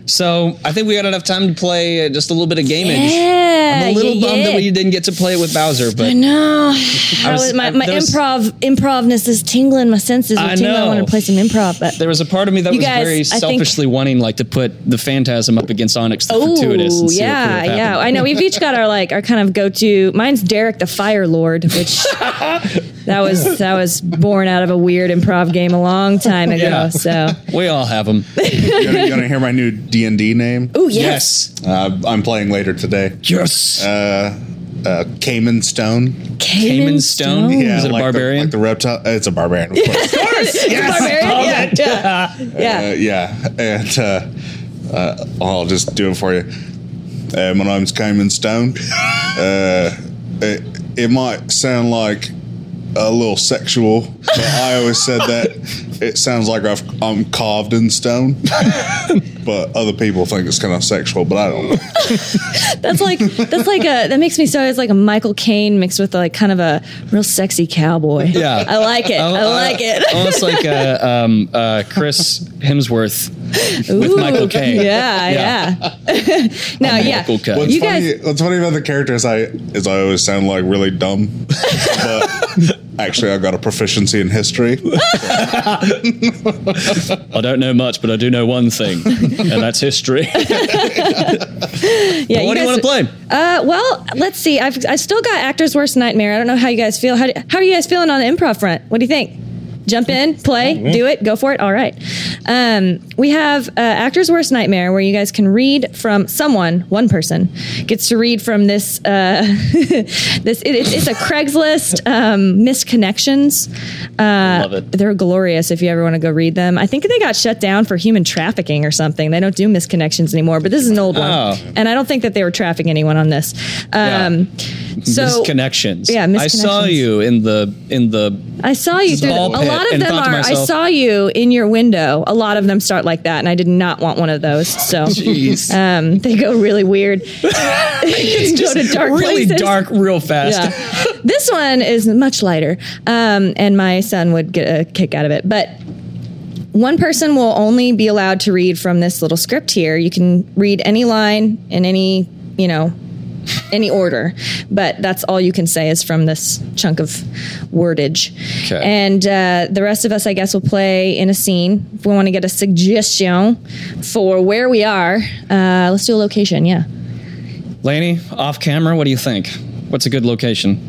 so I think we got enough time to play uh, just a little bit of gaming. Yeah, I'm a little yeah, bummed that we didn't get to play it with Bowser, but No, I was- was, my, I- my there was- improv improvness is tingling. My senses I tingling. I know. want to play some improv, but there was a part of me that You was guys, very I think- selfishly wanting like to put the Phantasm up against Onyx the Oh Fortuitous. And see what yeah, yeah. I know we've each got our like our kind of go to. Mine's Derek the Fire Lord, which that was that was born out of a weird improv game a long time ago. Yeah. So We all have them. You want to hear my new D and D name? oh yes, Uh, I'm playing later today. Yes. Uh, uh, Cayman Stone. Cayman Stone? Yeah, Is it a barbarian? The, like the reptile. It's a barbarian, of course. Barbarian? Yeah, yeah, yeah. Uh, yeah, and uh, uh, I'll just do it for you. Uh, my name's Cayman Stone. Uh, it, it might sound like a little sexual, but I always said that it sounds like I've, I'm carved in stone. but other people think it's kind of sexual, but I don't know. That's like that's like a that makes me so it's like a Michael Caine mixed with like kind of a real sexy cowboy. Yeah. I like it. Oh, I like it. Almost like uh, um, uh, Chris Hemsworth with Ooh, Michael Caine. Yeah, yeah. now, yeah. What's You funny? guys- what's funny about the characters I is I always sound like really dumb, but actually I've got a proficiency in history. I don't know much, but I do know one thing, and that's history. Yeah, what do you want to play? Uh, well, let's see. I've I still got actor's worst nightmare. I don't know how you guys feel. How, do- how are you guys feeling on the improv front? What do you think? Jump in, play, do it, go for it. All right. Um, we have uh, actor's worst nightmare, where you guys can read from someone, one person gets to read from this. Uh, this it, it's, it's a Craigslist um, missed connections. Uh, Love it. They're glorious if you ever want to go read them. I think they got shut down for human trafficking or something. They don't do misconnections anymore, but this is an old one. Oh. And I don't think that they were trafficking anyone on this. Um, So misconnections. Yeah, I saw you in the in the. I saw you through. Ball A pit lot of and them are. I saw you in your window. A lot of them start like that, and I did not want one of those. So um, they go really weird. go to dark really places. dark real fast. Yeah. this one is much lighter, um, and my son would get a kick out of it. But one person will only be allowed to read from this little script here. You can read any line in any, you know, any order, but that's all you can say is from this chunk of wordage. Okay. And uh, the rest of us, I guess, will play in a scene. If we want to get a suggestion for where we are, uh, let's do a location. Yeah. Laney, off camera, what do you think? What's a good location?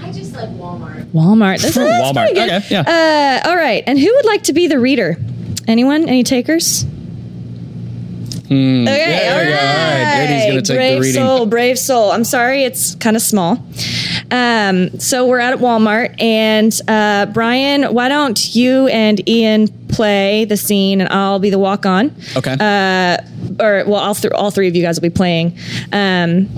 I just like Walmart. Walmart. That's, that's Walmart. pretty good. Okay, yeah. Uh, all right. And who would like to be the reader? Anyone? Any takers? Okay, Hmm. there all we go. All right, Eddie's gonna take the reading. brave soul, brave soul. I'm sorry, it's kind of small. Um, so we're out at Walmart, and uh, Brian, why don't you and Ian play the scene, and I'll be the walk on. Okay. Uh, or well, all, th- all three of you guys will be playing. Um,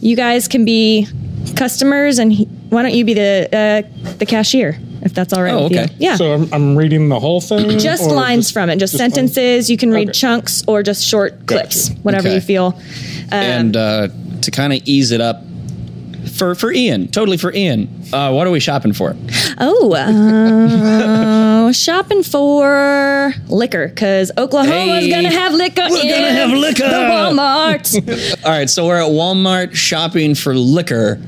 you guys can be customers, and he, why don't you be the uh, the cashier, if that's all right Oh, with okay. you? Yeah. So I'm, I'm reading the whole thing. just lines just- from it, just, just sentences. You can read Okay. chunks or just short clips, whatever Okay. you feel. Um, and uh, to kind of ease it up for for Ian, totally for Ian. Uh, what are we shopping for? Oh, uh, shopping for liquor because Oklahoma's Hey, gonna have liquor. we're in gonna have liquor. The Walmart. All right, so we're at Walmart shopping for liquor,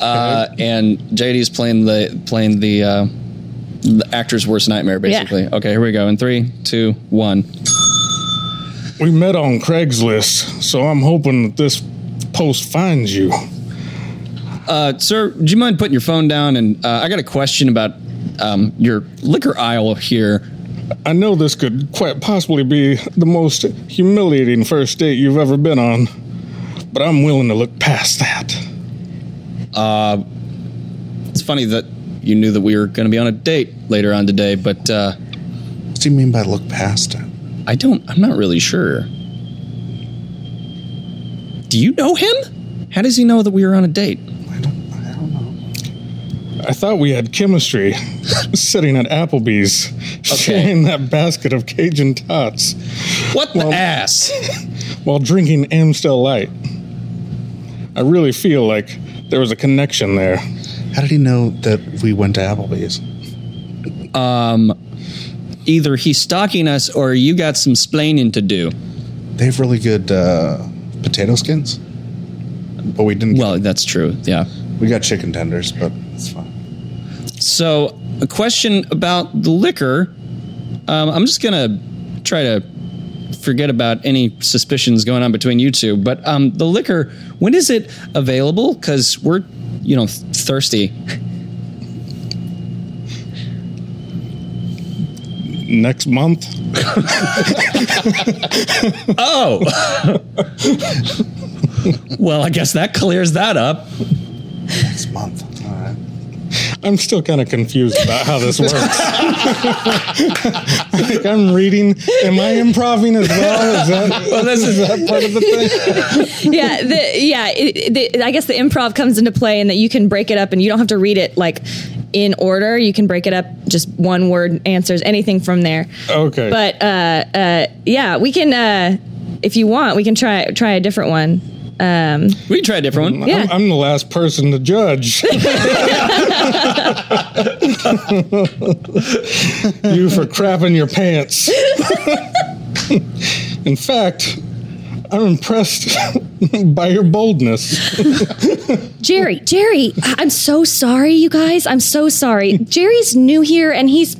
uh, and JD's playing the playing the, uh, the actor's worst nightmare, basically. Okay, here we go. In three, two, one. We met on Craigslist, so I'm hoping that this post finds you. Uh, sir, do you mind putting your phone down? And uh, I got a question about um, your liquor aisle here. I know this could quite possibly be the most humiliating first date you've ever been on, but I'm willing to look past that. It's funny that you knew that we were going to be on a date later on today, but uh, What do you mean by look past it? I don't. I'm not really sure. Do you know him? How does he know that we were on a date? I don't. I don't know. I thought we had chemistry sitting at Applebee's, sharing that basket of Cajun tots What the Well- ass? while drinking Amstel Light. I really feel like there was a connection there. How did he know that we went to Applebee's? Um, Either he's stalking us or you got some splaining to do. They have really good uh, potato skins, but we didn't. Well, that's true. Yeah. we got chicken tenders, but it's fine. So, a question about the liquor. Um, I'm just gonna try to forget about any suspicions going on between you two. But um, the liquor, when is it available? Because we're, you know, thirsty. Next month, Oh. well, I guess that clears that up. Next month. All right. I'm still kind of confused about how this works. like I'm reading. Am I improvising as well? Is that, well, this is that part of the thing? yeah, the, yeah. It, the, I guess the improv comes into play, and that you can break it up, and you don't have to read it like in order. You can break it up just one word answers anything from there. Okay. But uh, uh, yeah, we can uh, if you want, we can try try a different one. Um, We can try a different one. Yeah. I'm, I'm the last person to judge. you for crapping your pants. In fact, I'm impressed by your boldness. Jerry, Jerry, I- I'm so sorry, you guys. I'm so sorry. Jerry's new here, and he's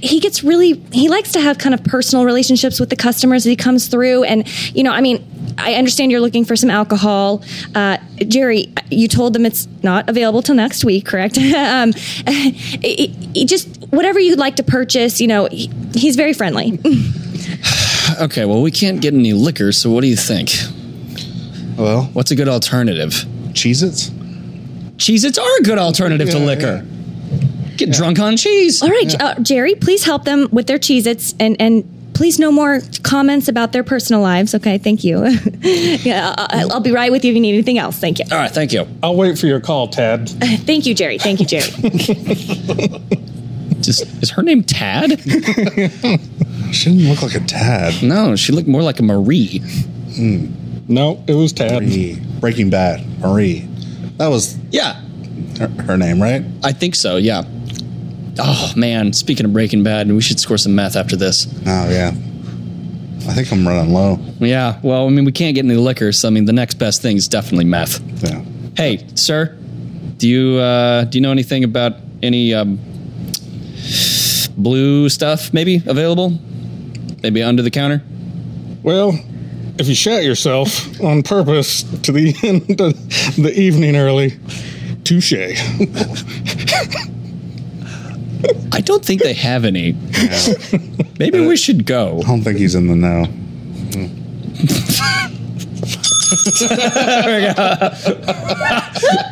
he gets really he likes to have kind of personal relationships with the customers as he comes through, and you know, I mean. I understand you're looking for some alcohol. Uh, Jerry, you told them it's not available till next week, correct? um, it, it- just whatever you'd like to purchase, you know, he, he's very friendly. Okay, well, we can't get any liquor, so what do you think? Well, What's a good alternative? Cheez Its? Cheez Its are a good alternative to Yeah, liquor. Get drunk on cheese. All right, uh, Jerry, please help them with their Cheez Its and, and please no more comments about their personal lives. Okay, thank you. yeah, I'll, I'll be right with you if you need anything else. Thank you. All right, thank you. I'll wait for your call, Tad. Thank you, Jerry. Thank you, Jerry. Just, is her name Tad? She didn't look like a tad. No, she looked more like a Marie. Hmm. No, it was Tad. Marie. Breaking Bad. Marie. That was Yeah, her, her name, right? I think so. Yeah. Oh man, speaking of Breaking Bad, we should score some meth after this. Oh, yeah. I think I'm running low. Yeah. Well, I mean, we can't get any liquor, so I mean, the next best thing is definitely meth. Yeah. Hey, sir, do you uh, do you know anything about any um, blue stuff maybe available? Maybe under the counter. Well, if you shat yourself on purpose to the end of the evening early, touche. I don't think they have any. Maybe we should go. I don't think he's in the know.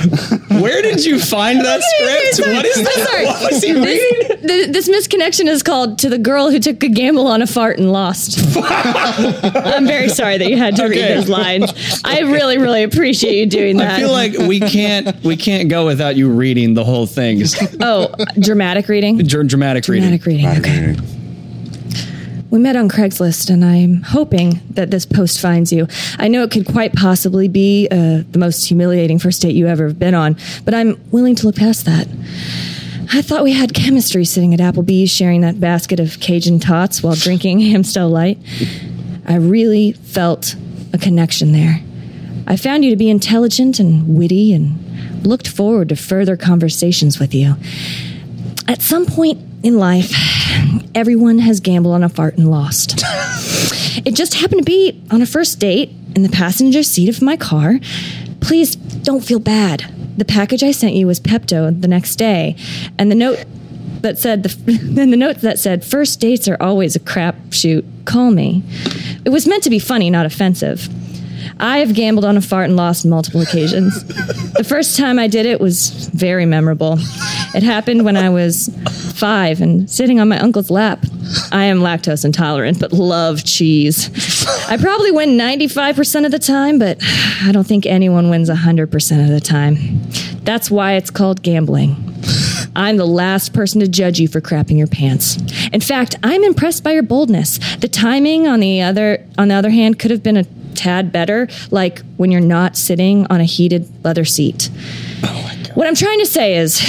Where did you find that script? What is I'm that? sorry. What was he reading? This, th- this misconnection is called "To the Girl Who Took a Gamble on a Fart and Lost." I'm very sorry that you had to Okay. read those lines. I really, really appreciate you doing that. I feel like we can't we can't go without you reading the whole thing. oh, dramatic reading. Dr- dramatic reading. Dramatic reading. Okay. We met on Craigslist, and I'm hoping that this post finds you. I know it could quite possibly be uh, the most humiliating first date you ever have been on, but I'm willing to look past that. I thought we had chemistry sitting at Applebee's sharing that basket of Cajun tots while drinking Amstel Light. I really felt a connection there. I found you to be intelligent and witty and looked forward to further conversations with you. At some point in life, everyone has gambled on a fart and lost. it just happened to be on a first date in the passenger seat of my car. Please don't feel bad. The package I sent you was Pepto the next day, and the note that said the and the note that said first dates are always a crapshoot. Call me. It was meant to be funny, not offensive. I have gambled on a fart and lost multiple occasions. the first time I did it was very memorable. It happened when I was five and sitting on my uncle's lap. I am lactose intolerant, but love cheese. I probably win 95% of the time, but I don't think anyone wins 100% of the time. That's why it's called gambling. I'm the last person to judge you for crapping your pants. In fact, I'm impressed by your boldness. The timing on the other on the other hand could have been a tad better, like when you're not sitting on a heated leather seat. What I'm trying to say is,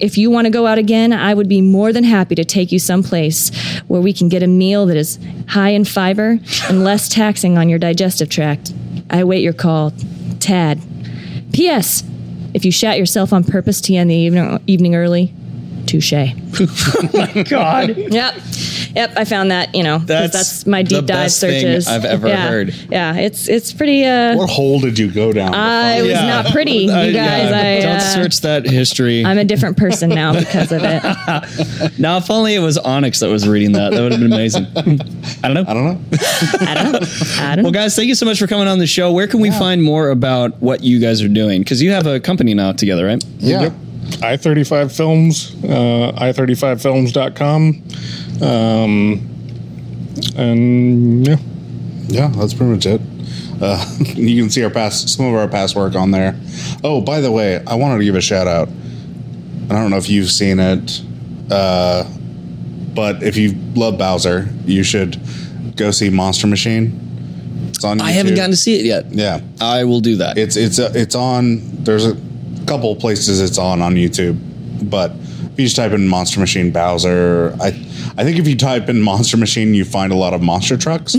if you want to go out again, I would be more than happy to take you someplace where we can get a meal that is high in fiber and less taxing on your digestive tract. I await your call. Tad. P.S. If you shat yourself on purpose to end the evening early, touche. Oh my God. Yep. Yep, I found that, you know, That's that's, my deep the dive best thing searches. I've ever Yeah. heard. Yeah, it's it's pretty uh What hole did you go down? I was Yeah. not pretty, you Uh, guys. yeah, I don't uh, search that history. I'm a different person now because of it. now, if only it was Onyx that was reading that, that would have been amazing. I don't know. I don't know. I don't know. I don't Well, guys, thank you so much for coming on the show. Where can we find more about what you guys are doing? Because you have a company now together, right? Yeah. Yep. I-35 Films, uh, i35films.com. Um, and yeah. Yeah, that's pretty much it. Uh, you can see our past, some of our past work on there. Oh, by the way, I wanted to give a shout out. I don't know if you've seen it, uh, but if you love Bowser, you should go see Monster Machine. It's on. I haven't gotten to see it yet. Yeah, I will do that. it's it's uh, it's on. There's a couple places it's on on YouTube, but if you just type in Monster Machine Bowser, I I think if you type in Monster Machine, you find a lot of monster trucks. so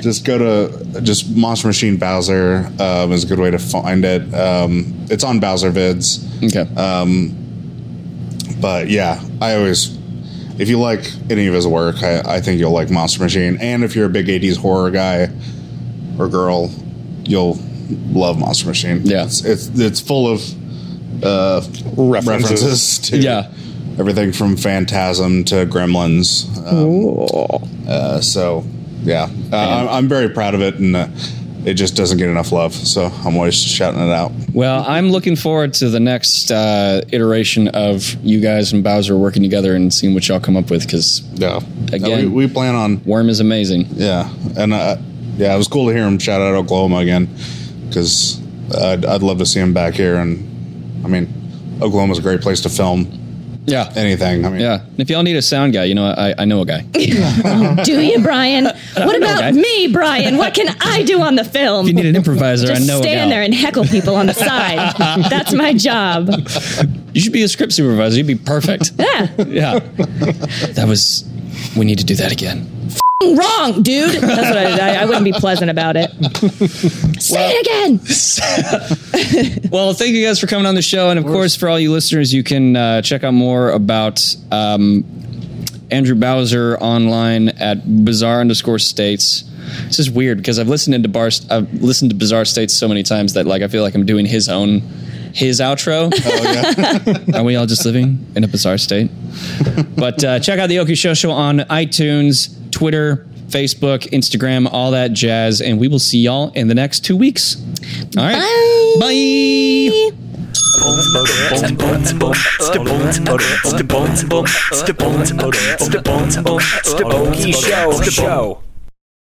just go to just Monster Machine Bowser um, is a good way to find it. Um, it's on Bowser Vids, okay. but yeah, I always. If you like any of his work, I, I think you'll like Monster Machine. And if you're a big 80s horror guy or girl, you'll love Monster Machine. Yeah. It's it's, it's full of uh, References. references to Yeah. everything from Phantasm to Gremlins. Um, uh, so, yeah, uh, I'm, I'm very proud of it, and uh, it just doesn't get enough love. So I'm always shouting it out. Well, I'm looking forward to the next uh, iteration of you guys and Bowser working together and seeing what y'all come up with because Yeah. Again. we, we plan on Worm is amazing. Yeah, and uh, yeah, it was cool to hear him shout out Oklahoma again because I'd, uh, I'd love to see him back here. And I mean, Oklahoma's a great place to film Yeah. anything. I mean, Yeah. And if y'all need a sound guy, you know, I, I know a guy. Do you, Brian? What about me, Brian? What can I do on the film? If you need an improviser, Just I know a stand there and heckle people on the side. That's my job. You should be a script supervisor. You'd be perfect. Yeah. yeah. That was. We need to do that again. Wrong, dude. That's what I, I, I wouldn't be pleasant about it. Say it again. Well, thank you guys for coming on the show, and of course, for all you listeners, you can uh, check out more about um, Andrew Bowser online at bizarre underscore states. This is weird because I've listened to bar, I've listened to Bizarre States so many times that like I feel like I'm doing his own his outro. Are we all just living in a bizarre state? but uh, check out the Oki Show Show on iTunes, Twitter, Facebook, Instagram, all that jazz, and we will see y'all in the next two weeks. All right, bye. Show.